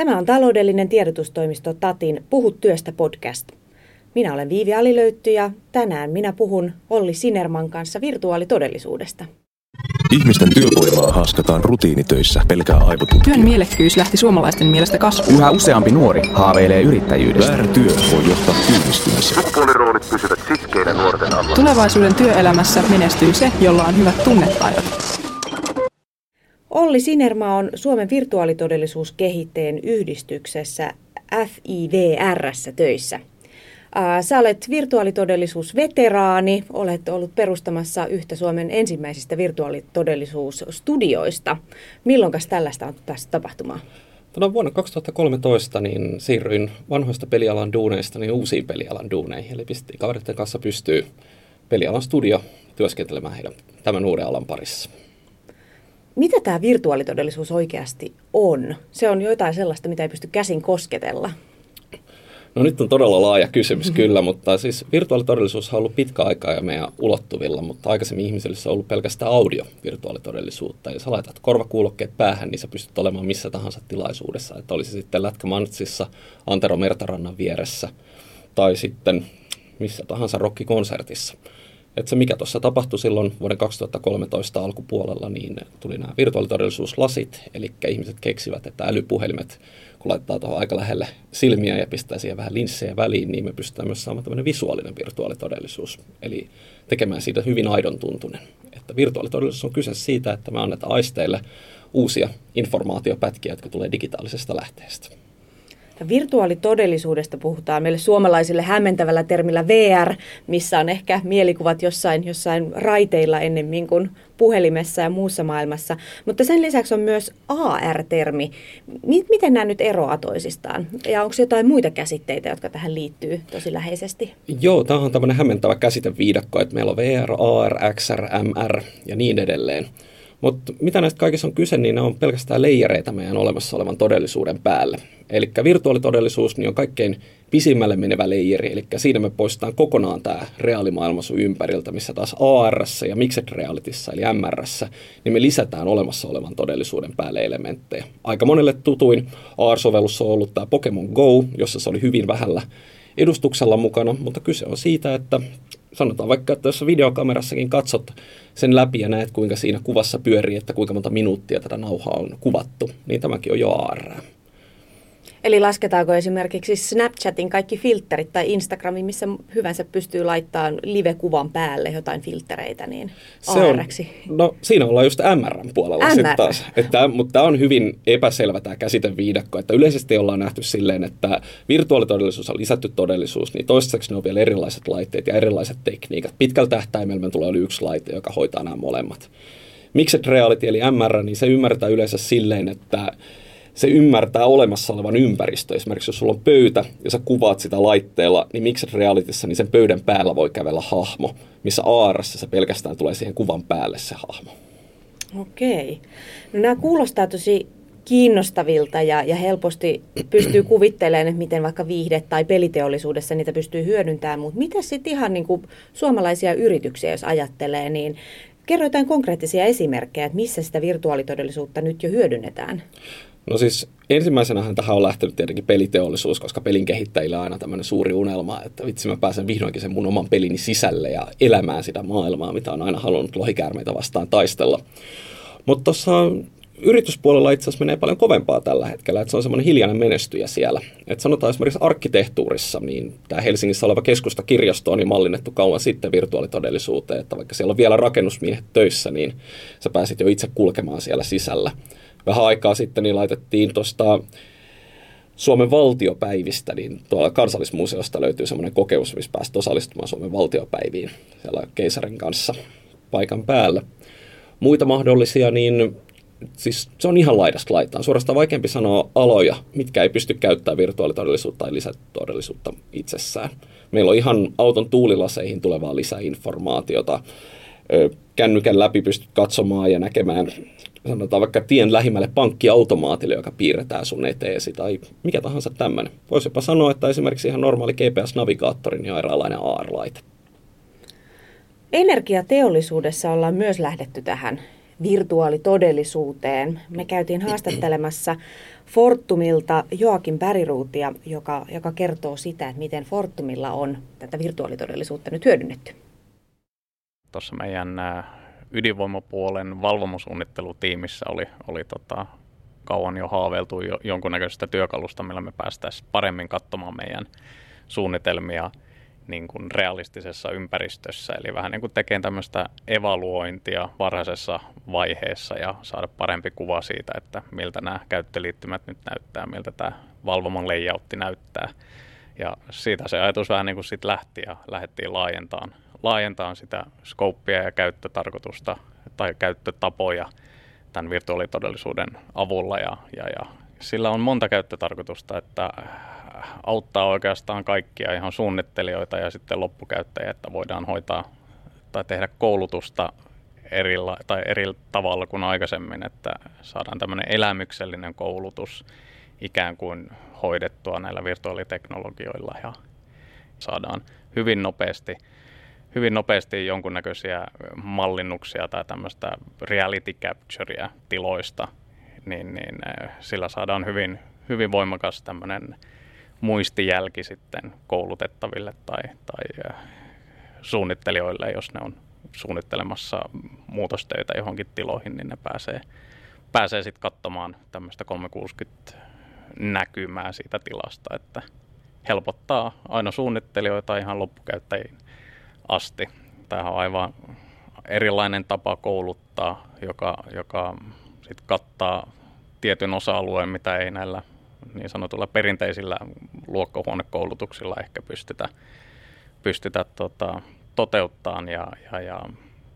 Tämä on taloudellinen tiedotustoimisto Tatin Puhu työstä podcast. Minä olen Viivi Alilöytty ja tänään minä puhun Olli Sinerman kanssa virtuaalitodellisuudesta. Ihmisten työvoimaa haaskataan rutiinitöissä pelkää aivotutkija. Työn mielekkyys lähti suomalaisten mielestä kasvuun. Yhä useampi nuori haaveilee yrittäjyydestä. Väärä työ voi johtaa työllistymiseen. Sukupuoliroolit pysyvät sitkeinä nuorten alla. Tulevaisuuden työelämässä menestyy se, jolla on hyvät tunnetaidot. Olli Sinerma on Suomen virtuaalitodellisuuskehittäjien yhdistyksessä FIVRssä töissä. Sä olet virtuaalitodellisuusveteraani, olet ollut perustamassa yhtä Suomen ensimmäisistä virtuaalitodellisuusstudioista. Milloin tällaista on tässä tapahtumaan? No, vuonna 2013 niin siirryin vanhoista pelialan duuneista niin uusiin pelialan duuneihin. Eli pistettiin kavereiden kanssa pystyy pelialan studio työskentelemään heidän tämän uuden alan parissa. Mitä tämä virtuaalitodellisuus oikeasti on? Se on jotain sellaista, mitä ei pysty käsin kosketella. No nyt on todella laaja kysymys mm-hmm. kyllä, mutta siis virtuaalitodellisuus on ollut pitkä aikaa jo meidän ulottuvilla, mutta aikaisemmin ihmisillä se on ollut pelkästään audio virtuaalitodellisuutta. Ja sä laitat korvakuulokkeet päähän, niin sä pystyt olemaan missä tahansa tilaisuudessa. Että olisi sitten Lätkä Mantsissa, Antero Mertarannan vieressä tai sitten missä tahansa rockikonsertissa. Että se mikä tuossa tapahtui silloin vuoden 2013 alkupuolella, niin tuli nämä virtuaalitodellisuuslasit, eli ihmiset keksivät, että älypuhelimet kun laittaa tuohon aika lähelle silmiä ja pistää siihen vähän linssejä väliin, niin me pystytään myös saamaan tämmöinen visuaalinen virtuaalitodellisuus. Eli tekemään siitä hyvin aidon tuntunen. Että virtuaalitodellisuus on kyse siitä, että me annetaan aisteille uusia informaatiopätkiä, jotka tulee digitaalisesta lähteestä. Virtuaalitodellisuudesta puhutaan meille suomalaisille hämmentävällä termillä VR, missä on ehkä mielikuvat jossain, jossain raiteilla ennemmin kuin puhelimessa ja muussa maailmassa. Mutta sen lisäksi on myös AR-termi. Miten nämä nyt eroavat toisistaan? Ja onko jotain muita käsitteitä, jotka tähän liittyy tosi läheisesti? Joo, tämä on tämmöinen hämmentävä käsiteviidakko, että meillä on VR, AR, XR, MR ja niin edelleen. Mutta mitä näistä kaikista on kyse, niin ne on pelkästään leijereitä meidän olemassa olevan todellisuuden päälle. Eli virtuaalitodellisuus niin on kaikkein pisimmälle menevä leijeri, eli siinä me poistetaan kokonaan tämä reaalimaailma sun ympäriltä, missä taas AR ja Mixed Realityssä, eli MR, niin me lisätään olemassa olevan todellisuuden päälle elementtejä. Aika monelle tutuin AR-sovellus on ollut tämä Pokemon Go, jossa se oli hyvin vähällä edustuksella mukana, mutta kyse on siitä, että sanotaan vaikka, että jos videokamerassakin katsot sen läpi ja näet, kuinka siinä kuvassa pyörii, että kuinka monta minuuttia tätä nauhaa on kuvattu, niin tämäkin on jo AR. Eli lasketaanko esimerkiksi Snapchatin kaikki filterit tai Instagramin, missä hyvänsä pystyy laittamaan live-kuvan päälle jotain filtereitä, niin se on, No siinä ollaan just MRn puolella MR. sitten taas. Että, mutta tämä on hyvin epäselvä tämä käsiteviidakko, että yleisesti ollaan nähty silleen, että virtuaalitodellisuus on lisätty todellisuus, niin toistaiseksi ne on vielä erilaiset laitteet ja erilaiset tekniikat. Pitkällä tähtäimellä tulee yksi laite, joka hoitaa nämä molemmat. Mixed reality eli MR, niin se ymmärtää yleensä silleen, että se ymmärtää olemassa olevan ympäristö. Esimerkiksi jos sulla on pöytä ja sä kuvaat sitä laitteella, niin miksi realitissa niin sen pöydän päällä voi kävellä hahmo, missä ARassa se pelkästään tulee siihen kuvan päälle se hahmo. Okei. No nämä kuulostaa tosi kiinnostavilta ja, ja helposti pystyy kuvittelemaan, että miten vaikka viihde- tai peliteollisuudessa niitä pystyy hyödyntämään, mutta mitä sitten ihan niin kuin suomalaisia yrityksiä, jos ajattelee, niin kerro jotain konkreettisia esimerkkejä, että missä sitä virtuaalitodellisuutta nyt jo hyödynnetään? No siis ensimmäisenähän tähän on lähtenyt tietenkin peliteollisuus, koska pelin kehittäjillä on aina tämmöinen suuri unelma, että vitsi mä pääsen vihdoinkin sen mun oman pelini sisälle ja elämään sitä maailmaa, mitä on aina halunnut lohikäärmeitä vastaan taistella. Mutta tuossa yrityspuolella itse asiassa menee paljon kovempaa tällä hetkellä, että se on semmoinen hiljainen menestyjä siellä. Et sanotaan esimerkiksi arkkitehtuurissa, niin tämä Helsingissä oleva keskustakirjasto on niin mallinnettu kauan sitten virtuaalitodellisuuteen, että vaikka siellä on vielä rakennusmiehet töissä, niin sä pääsit jo itse kulkemaan siellä sisällä vähän aikaa sitten niin laitettiin tuosta Suomen valtiopäivistä, niin tuolla kansallismuseosta löytyy semmoinen kokemus, missä pääsit osallistumaan Suomen valtiopäiviin siellä keisarin kanssa paikan päällä. Muita mahdollisia, niin siis se on ihan laidasta laitaan. Suorastaan vaikeampi sanoa aloja, mitkä ei pysty käyttämään virtuaalitodellisuutta tai lisätodellisuutta itsessään. Meillä on ihan auton tuulilaseihin tulevaa lisäinformaatiota. Kännykän läpi pystyt katsomaan ja näkemään sanotaan vaikka tien lähimmälle pankkiautomaatille, joka piirretään sun eteesi tai mikä tahansa tämmöinen. Voisi jopa sanoa, että esimerkiksi ihan normaali GPS-navigaattori niin on eräänlainen AR-laite. Energiateollisuudessa ollaan myös lähdetty tähän virtuaalitodellisuuteen. Me käytiin haastattelemassa Fortumilta Joakin Päriruutia, joka, joka kertoo sitä, että miten Fortumilla on tätä virtuaalitodellisuutta nyt hyödynnetty. Tuossa meidän ydinvoimapuolen valvomusuunnittelutiimissä oli, oli tota, kauan jo haaveiltu jo, jonkunnäköisestä työkalusta, millä me päästäisiin paremmin katsomaan meidän suunnitelmia niin kuin realistisessa ympäristössä, eli vähän niin kuin tekemään tämmöistä evaluointia varhaisessa vaiheessa ja saada parempi kuva siitä, että miltä nämä käyttöliittymät nyt näyttää, miltä tämä valvoman layoutti näyttää. Ja siitä se ajatus vähän niin kuin sit lähti ja lähdettiin laajentamaan, laajentamaan sitä skouppia ja käyttötarkoitusta tai käyttötapoja tämän virtuaalitodellisuuden avulla. Ja, ja, ja sillä on monta käyttötarkoitusta, että auttaa oikeastaan kaikkia ihan suunnittelijoita ja sitten loppukäyttäjiä, että voidaan hoitaa tai tehdä koulutusta eri, tai eri tavalla kuin aikaisemmin, että saadaan tämmöinen elämyksellinen koulutus ikään kuin hoidettua näillä virtuaaliteknologioilla ja saadaan hyvin nopeasti, hyvin nopeasti jonkunnäköisiä mallinnuksia tai tämmöistä reality capturea tiloista, niin, niin eh, sillä saadaan hyvin, hyvin voimakas tämmöinen muistijälki sitten koulutettaville tai, tai suunnittelijoille, jos ne on suunnittelemassa muutostöitä johonkin tiloihin, niin ne pääsee, pääsee sitten katsomaan tämmöistä 360 näkymää siitä tilasta, että helpottaa aina suunnittelijoita ihan loppukäyttäjiin asti. Tämä on aivan erilainen tapa kouluttaa, joka, joka sit kattaa tietyn osa-alueen, mitä ei näillä niin sanotulla perinteisillä luokkahuonekoulutuksilla ehkä pystytä, pystytä tota, toteuttamaan ja, ja, ja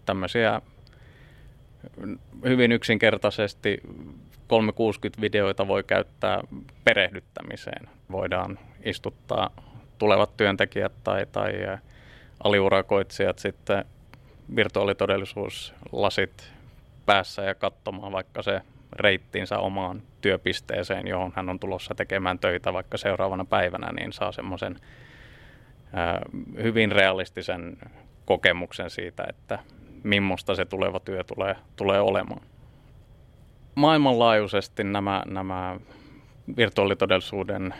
tämmöisiä hyvin yksinkertaisesti 360-videoita voi käyttää perehdyttämiseen. Voidaan istuttaa tulevat työntekijät tai, tai aliurakoitsijat sitten virtuaalitodellisuuslasit päässä ja katsomaan vaikka se reittinsä omaan työpisteeseen, johon hän on tulossa tekemään töitä vaikka seuraavana päivänä, niin saa semmoisen hyvin realistisen kokemuksen siitä, että millaista se tuleva työ tulee, tulee olemaan. Maailmanlaajuisesti nämä, nämä virtuaalitodellisuuden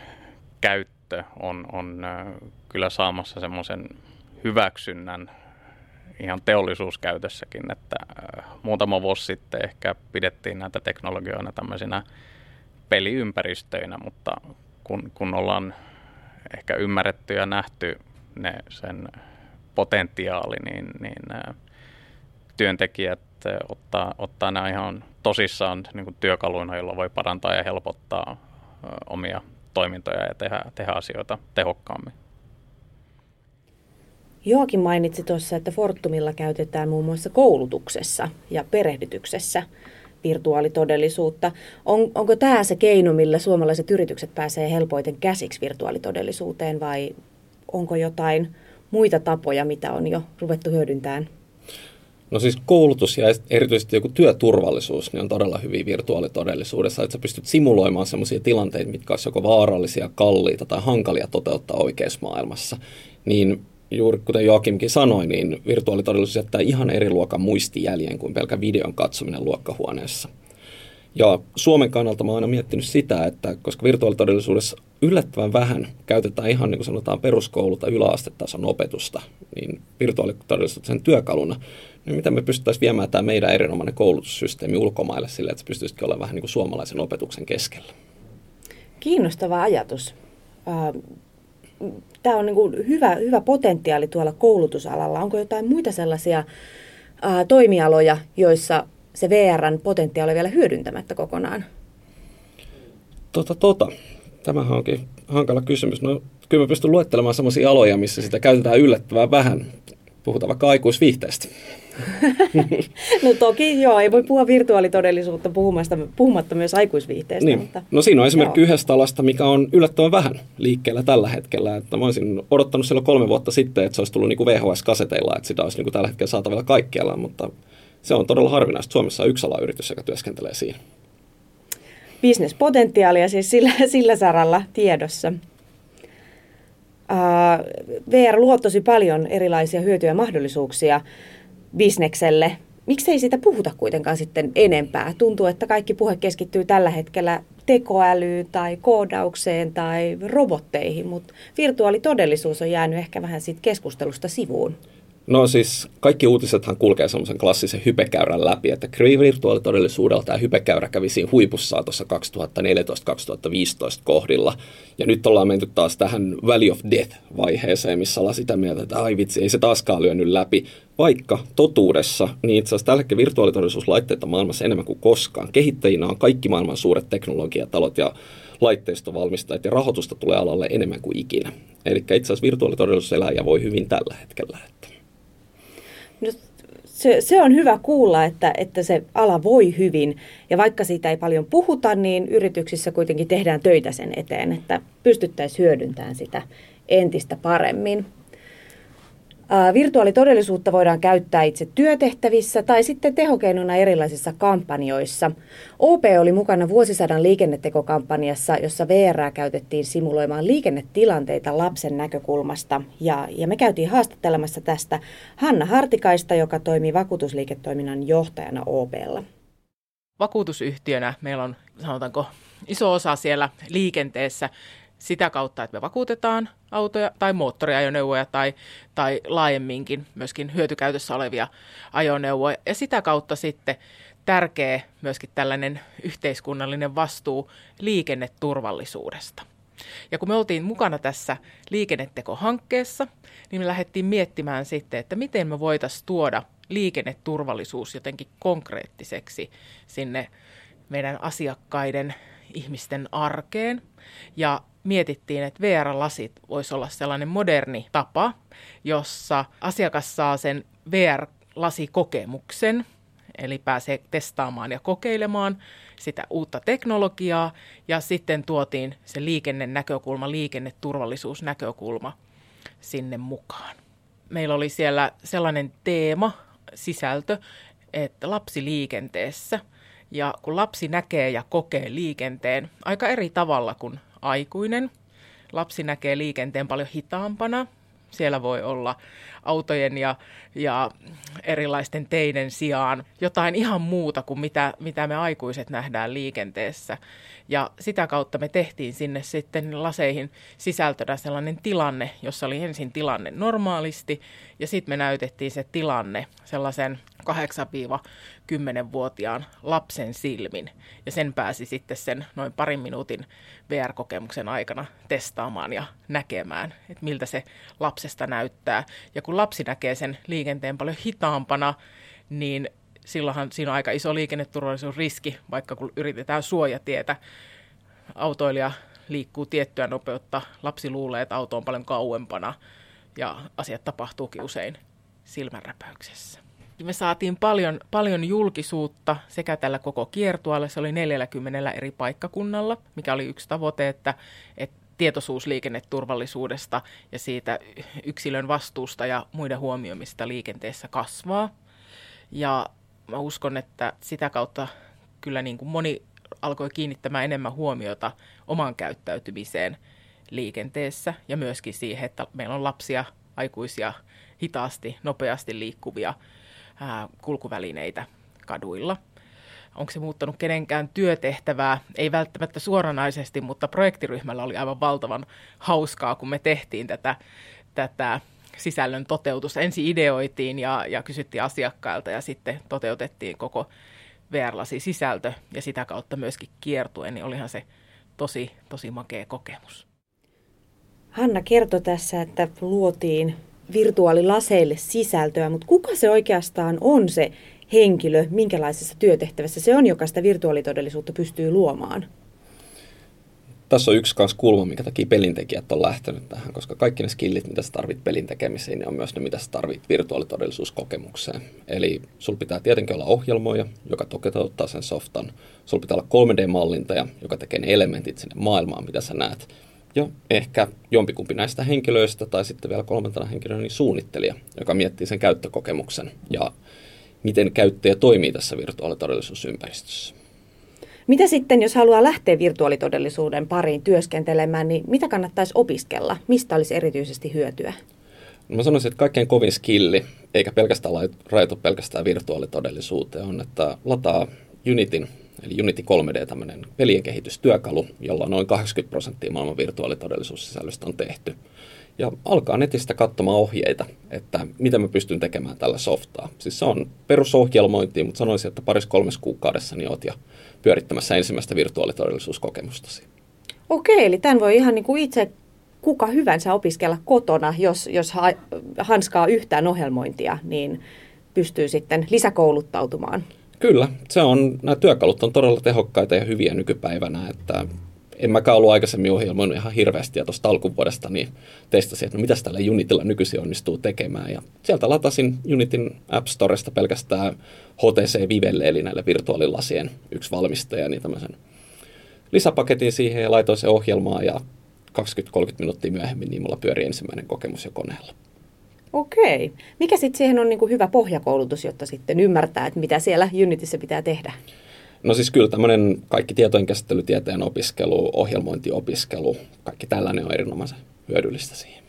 käyttö on, on kyllä saamassa semmoisen hyväksynnän ihan teollisuuskäytössäkin, että muutama vuosi sitten ehkä pidettiin näitä teknologioina tämmöisinä peliympäristöinä, mutta kun, kun ollaan ehkä ymmärretty ja nähty ne, sen potentiaali, niin, niin työntekijät ottaa, ottaa nämä ihan tosissaan niin kuin työkaluina, joilla voi parantaa ja helpottaa omia toimintoja ja tehdä, tehdä asioita tehokkaammin. Joakin mainitsi tuossa, että Fortumilla käytetään muun muassa koulutuksessa ja perehdytyksessä virtuaalitodellisuutta. On, onko tämä se keino, millä suomalaiset yritykset pääsee helpoiten käsiksi virtuaalitodellisuuteen vai onko jotain muita tapoja, mitä on jo ruvettu hyödyntämään? No siis koulutus ja erityisesti joku työturvallisuus niin on todella hyvin virtuaalitodellisuudessa, että sä pystyt simuloimaan sellaisia tilanteita, mitkä olisivat joko vaarallisia, kalliita tai hankalia toteuttaa oikeassa maailmassa. Niin juuri kuten Joakimkin sanoi, niin virtuaalitodellisuus jättää ihan eri luokan muistijäljen kuin pelkä videon katsominen luokkahuoneessa. Ja Suomen kannalta mä oon aina miettinyt sitä, että koska virtuaalitodellisuudessa yllättävän vähän käytetään ihan niin kuin sanotaan peruskoulu- tai yläastetason opetusta, niin virtuaalitodellisuuden työkaluna, niin miten me pystyttäisiin viemään tämä meidän erinomainen koulutussysteemi ulkomaille sille, että se pystyisikin olemaan vähän niin kuin suomalaisen opetuksen keskellä. Kiinnostava ajatus tämä on niin kuin hyvä, hyvä potentiaali tuolla koulutusalalla. Onko jotain muita sellaisia toimialoja, joissa se VRn potentiaali on vielä hyödyntämättä kokonaan? Tota, tota. Tämähän onkin hankala kysymys. No, kyllä mä pystyn luettelemaan sellaisia aloja, missä sitä käytetään yllättävän vähän. Puhutaan vaikka aikuisviihteestä. no toki joo, ei voi puhua virtuaalitodellisuutta puhumasta, puhumatta myös aikuisviihteestä. Niin. Mutta, no siinä on esimerkki joo. yhdestä alasta, mikä on yllättävän vähän liikkeellä tällä hetkellä. Että mä olisin odottanut silloin kolme vuotta sitten, että se olisi tullut niin kuin VHS-kaseteilla, että sitä olisi niin kuin tällä hetkellä saatavilla kaikkialla, mutta se on todella harvinaista. Suomessa on yksi alayritys, joka työskentelee siinä. Bisnespotentiaalia siis sillä, sillä saralla tiedossa. Uh, VR luo tosi paljon erilaisia hyötyjä ja mahdollisuuksia bisnekselle. miksei sitä puhuta kuitenkaan sitten enempää? Tuntuu, että kaikki puhe keskittyy tällä hetkellä tekoälyyn tai koodaukseen tai robotteihin, mutta virtuaalitodellisuus on jäänyt ehkä vähän siitä keskustelusta sivuun. No siis kaikki uutisethan kulkee semmoisen klassisen hypekäyrän läpi, että virtuaalitodellisuudella tämä hypekäyrä kävi siinä huipussaan tuossa 2014-2015 kohdilla. Ja nyt ollaan menty taas tähän Valley of Death-vaiheeseen, missä ollaan sitä mieltä, että ai vitsi, ei se taaskaan lyönyt läpi. Vaikka totuudessa, niin itse asiassa tällä virtuaalitodellisuuslaitteita maailmassa enemmän kuin koskaan. Kehittäjinä on kaikki maailman suuret teknologiatalot ja laitteistovalmistajat ja rahoitusta tulee alalle enemmän kuin ikinä. Eli itse asiassa virtuaalitodellisuus elää ja voi hyvin tällä hetkellä. Että No, se, se on hyvä kuulla, että, että se ala voi hyvin. Ja vaikka siitä ei paljon puhuta, niin yrityksissä kuitenkin tehdään töitä sen eteen, että pystyttäisiin hyödyntämään sitä entistä paremmin. Virtuaalitodellisuutta voidaan käyttää itse työtehtävissä tai sitten tehokeinona erilaisissa kampanjoissa. OP oli mukana vuosisadan liikennetekokampanjassa, jossa VR käytettiin simuloimaan liikennetilanteita lapsen näkökulmasta. Ja, ja me käytiin haastattelemassa tästä Hanna Hartikaista, joka toimii vakuutusliiketoiminnan johtajana OPlla. Vakuutusyhtiönä meillä on, sanotaanko, iso osa siellä liikenteessä sitä kautta, että me vakuutetaan autoja tai moottoriajoneuvoja tai, tai laajemminkin myöskin hyötykäytössä olevia ajoneuvoja. Ja sitä kautta sitten tärkeä myöskin tällainen yhteiskunnallinen vastuu liikenneturvallisuudesta. Ja kun me oltiin mukana tässä liikennetekohankkeessa, niin me lähdettiin miettimään sitten, että miten me voitaisiin tuoda liikenneturvallisuus jotenkin konkreettiseksi sinne meidän asiakkaiden ihmisten arkeen. Ja mietittiin, että VR-lasit voisi olla sellainen moderni tapa, jossa asiakas saa sen VR-lasikokemuksen, eli pääsee testaamaan ja kokeilemaan sitä uutta teknologiaa, ja sitten tuotiin se liikennenäkökulma, liikenneturvallisuusnäkökulma sinne mukaan. Meillä oli siellä sellainen teema, sisältö, että lapsi liikenteessä – ja kun lapsi näkee ja kokee liikenteen aika eri tavalla kuin aikuinen, lapsi näkee liikenteen paljon hitaampana. Siellä voi olla autojen ja, ja erilaisten teiden sijaan jotain ihan muuta kuin mitä, mitä me aikuiset nähdään liikenteessä. Ja sitä kautta me tehtiin sinne sitten laseihin sisältönä sellainen tilanne, jossa oli ensin tilanne normaalisti ja sitten me näytettiin se tilanne sellaisen 8-10-vuotiaan lapsen silmin. Ja sen pääsi sitten sen noin parin minuutin VR-kokemuksen aikana testaamaan ja näkemään, että miltä se lapsesta näyttää. Ja kun lapsi näkee sen liikenteen paljon hitaampana, niin silloinhan siinä on aika iso liikenneturvallisuusriski, vaikka kun yritetään suojatietä, autoilija liikkuu tiettyä nopeutta, lapsi luulee, että auto on paljon kauempana ja asiat tapahtuukin usein silmänräpäyksessä. Me saatiin paljon, paljon julkisuutta sekä tällä koko kiertualle, se oli 40 eri paikkakunnalla, mikä oli yksi tavoite, että, että tietoisuus liikenneturvallisuudesta ja siitä yksilön vastuusta ja muiden huomioimista liikenteessä kasvaa. Ja mä uskon, että sitä kautta kyllä niin kuin moni alkoi kiinnittämään enemmän huomiota omaan käyttäytymiseen liikenteessä ja myöskin siihen, että meillä on lapsia, aikuisia, hitaasti, nopeasti liikkuvia ää, kulkuvälineitä kaduilla. Onko se muuttanut kenenkään työtehtävää? Ei välttämättä suoranaisesti, mutta projektiryhmällä oli aivan valtavan hauskaa, kun me tehtiin tätä, tätä sisällön toteutusta. Ensin ideoitiin ja, ja kysyttiin asiakkailta ja sitten toteutettiin koko VR-lasi sisältö ja sitä kautta myöskin kiertuen, niin olihan se tosi, tosi makea kokemus. Hanna kertoi tässä, että luotiin virtuaalilaseille sisältöä, mutta kuka se oikeastaan on se henkilö, minkälaisessa työtehtävässä se on, joka sitä virtuaalitodellisuutta pystyy luomaan? Tässä on yksi kanssa kulma, minkä takia pelintekijät on lähtenyt tähän, koska kaikki ne skillit, mitä sä tarvit pelin tekemiseen, niin on myös ne, mitä sä tarvit virtuaalitodellisuuskokemukseen. Eli sul pitää tietenkin olla ohjelmoja, joka toteuttaa sen softan. Sul pitää olla 3D-mallintaja, joka tekee ne elementit sinne maailmaan, mitä sä näet. Ja ehkä jompikumpi näistä henkilöistä tai sitten vielä kolmantena henkilönä niin suunnittelija, joka miettii sen käyttökokemuksen ja miten käyttäjä toimii tässä virtuaalitodellisuusympäristössä. Mitä sitten, jos haluaa lähteä virtuaalitodellisuuden pariin työskentelemään, niin mitä kannattaisi opiskella? Mistä olisi erityisesti hyötyä? Mä sanoisin, että kaikkein kovin skilli eikä pelkästään rajoitu pelkästään virtuaalitodellisuuteen, on, että lataa Unitin, eli Unity 3D, tämmöinen pelien kehitystyökalu, jolla noin 80 prosenttia maailman virtuaalitodellisuussisällöstä on tehty. Ja alkaa netistä katsomaan ohjeita, että mitä mä pystyn tekemään tällä softaa. Siis se on perusohjelmointi, mutta sanoisin, että paris kolmes kuukaudessa niin oot jo pyörittämässä ensimmäistä virtuaalitodellisuuskokemustasi. Okei, eli tämän voi ihan niin kuin itse kuka hyvänsä opiskella kotona, jos, jos ha, hanskaa yhtään ohjelmointia, niin pystyy sitten lisäkouluttautumaan. Kyllä, se on, nämä työkalut on todella tehokkaita ja hyviä nykypäivänä, että en mäkään ollut aikaisemmin ohjelmoinut ihan hirveästi ja tuosta alkuvuodesta niin testasin, että no mitäs tällä Unitilla nykyisin onnistuu tekemään. Ja sieltä latasin Unitin App Storesta pelkästään HTC Vivelle, eli näille virtuaalilasien yksi valmistaja, niin tämmöisen lisäpaketin siihen ja laitoin se ohjelmaan ja 20-30 minuuttia myöhemmin niin mulla pyöri ensimmäinen kokemus jo koneella. Okei. Mikä sitten siihen on niinku hyvä pohjakoulutus, jotta sitten ymmärtää, että mitä siellä Unitissa pitää tehdä? No siis kyllä tämmöinen kaikki tietojen käsittelytieteen opiskelu, ohjelmointiopiskelu, kaikki tällainen on erinomaisen hyödyllistä siihen.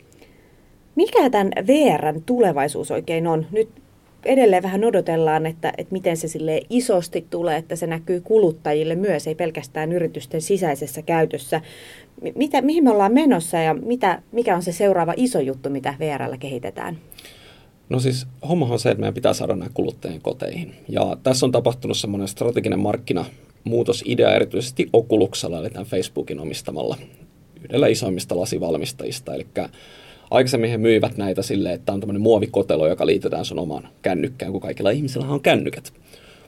Mikä tämän VRn tulevaisuus oikein on? Nyt edelleen vähän odotellaan, että, että miten se sille isosti tulee, että se näkyy kuluttajille myös, ei pelkästään yritysten sisäisessä käytössä. Mitä, mihin me ollaan menossa ja mitä, mikä on se seuraava iso juttu, mitä VRllä kehitetään? No siis homma on se, että meidän pitää saada nämä kuluttajien koteihin. Ja tässä on tapahtunut semmoinen strateginen markkinamuutosidea erityisesti Okuluksella, eli tämän Facebookin omistamalla yhdellä isoimmista lasivalmistajista. Eli aikaisemmin he myivät näitä silleen, että on tämmöinen muovikotelo, joka liitetään sun omaan kännykkään, kun kaikilla ihmisillä on kännykät.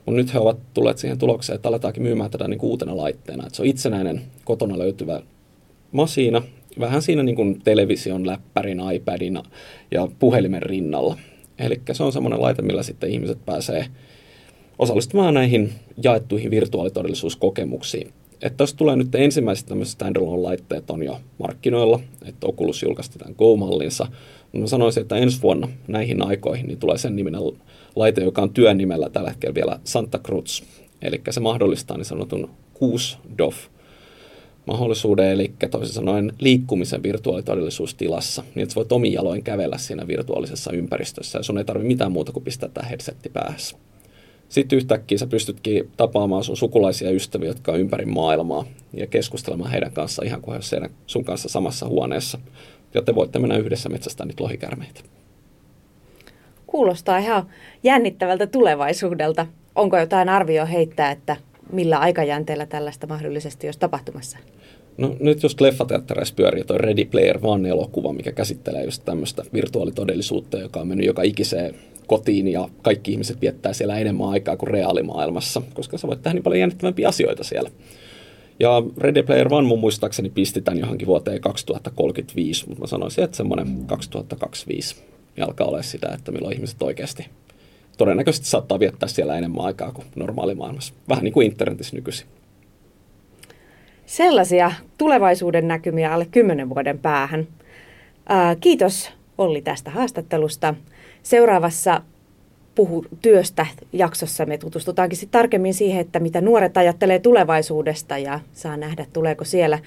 Mutta nyt he ovat tulleet siihen tulokseen, että aletaankin myymään tätä niin uutena laitteena. Että se on itsenäinen kotona löytyvä masiina, vähän siinä niin kuin television, läppärin, iPadin ja puhelimen rinnalla. Eli se on semmoinen laite, millä sitten ihmiset pääsee osallistumaan näihin jaettuihin virtuaalitodellisuuskokemuksiin. Että tässä tulee nyt ensimmäiset tämmöiset standalone-laitteet on jo markkinoilla, että Oculus julkaisti tämän Go-mallinsa. Mä sanoisin, että ensi vuonna näihin aikoihin niin tulee sen niminen laite, joka on työn nimellä tällä hetkellä vielä Santa Cruz. Eli se mahdollistaa niin sanotun 6 DOF mahdollisuuden, eli toisin sanoen liikkumisen virtuaalitodellisuustilassa, niin että voit omin jaloin kävellä siinä virtuaalisessa ympäristössä ja sun ei tarvitse mitään muuta kuin pistää tämä headsetti päässä. Sitten yhtäkkiä sä pystytkin tapaamaan sun sukulaisia ystäviä, jotka on ympäri maailmaa ja keskustelemaan heidän kanssa ihan kuin he sun kanssa samassa huoneessa. Ja te voitte mennä yhdessä metsästä niitä lohikärmeitä. Kuulostaa ihan jännittävältä tulevaisuudelta. Onko jotain arvio heittää, että millä aikajänteellä tällaista mahdollisesti olisi tapahtumassa? No nyt just leffateattereissa pyörii toi Ready Player One-elokuva, mikä käsittelee just tämmöistä virtuaalitodellisuutta, joka on mennyt joka ikiseen kotiin ja kaikki ihmiset viettää siellä enemmän aikaa kuin reaalimaailmassa, koska sä voit tehdä niin paljon jännittävämpiä asioita siellä. Ja Ready Player One mun muistaakseni pisti tämän johonkin vuoteen 2035, mutta mä sanoisin, että semmoinen 2025 alkaa olla sitä, että milloin ihmiset oikeasti todennäköisesti saattaa viettää siellä enemmän aikaa kuin normaalimaailmassa. Vähän niin kuin internetissä nykyisin. Sellaisia tulevaisuuden näkymiä alle kymmenen vuoden päähän. Ää, kiitos Olli tästä haastattelusta. Seuraavassa puhu työstä jaksossa me tutustutaankin sitten tarkemmin siihen, että mitä nuoret ajattelee tulevaisuudesta ja saa nähdä, tuleeko siellä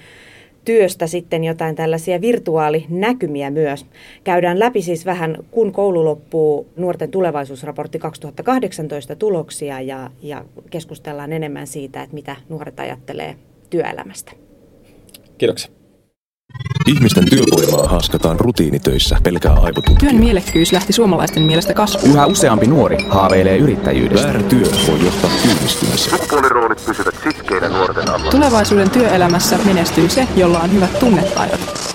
työstä sitten jotain tällaisia virtuaalinäkymiä myös. Käydään läpi siis vähän, kun koulu loppuu, nuorten tulevaisuusraportti 2018 tuloksia ja, ja keskustellaan enemmän siitä, että mitä nuoret ajattelee työelämästä. Kiitoksia. Ihmisten työvoimaa haaskataan rutiinitöissä pelkää aivotutkija. Työn mielekkyys lähti suomalaisten mielestä kasvuun. Yhä useampi nuori haaveilee yrittäjyydestä. Väärä työ voi johtaa työllistymiseen. Sukupuoliroolit pysyvät sitkeinä nuorten alla. Tulevaisuuden työelämässä menestyy se, jolla on hyvät tunnetaidot.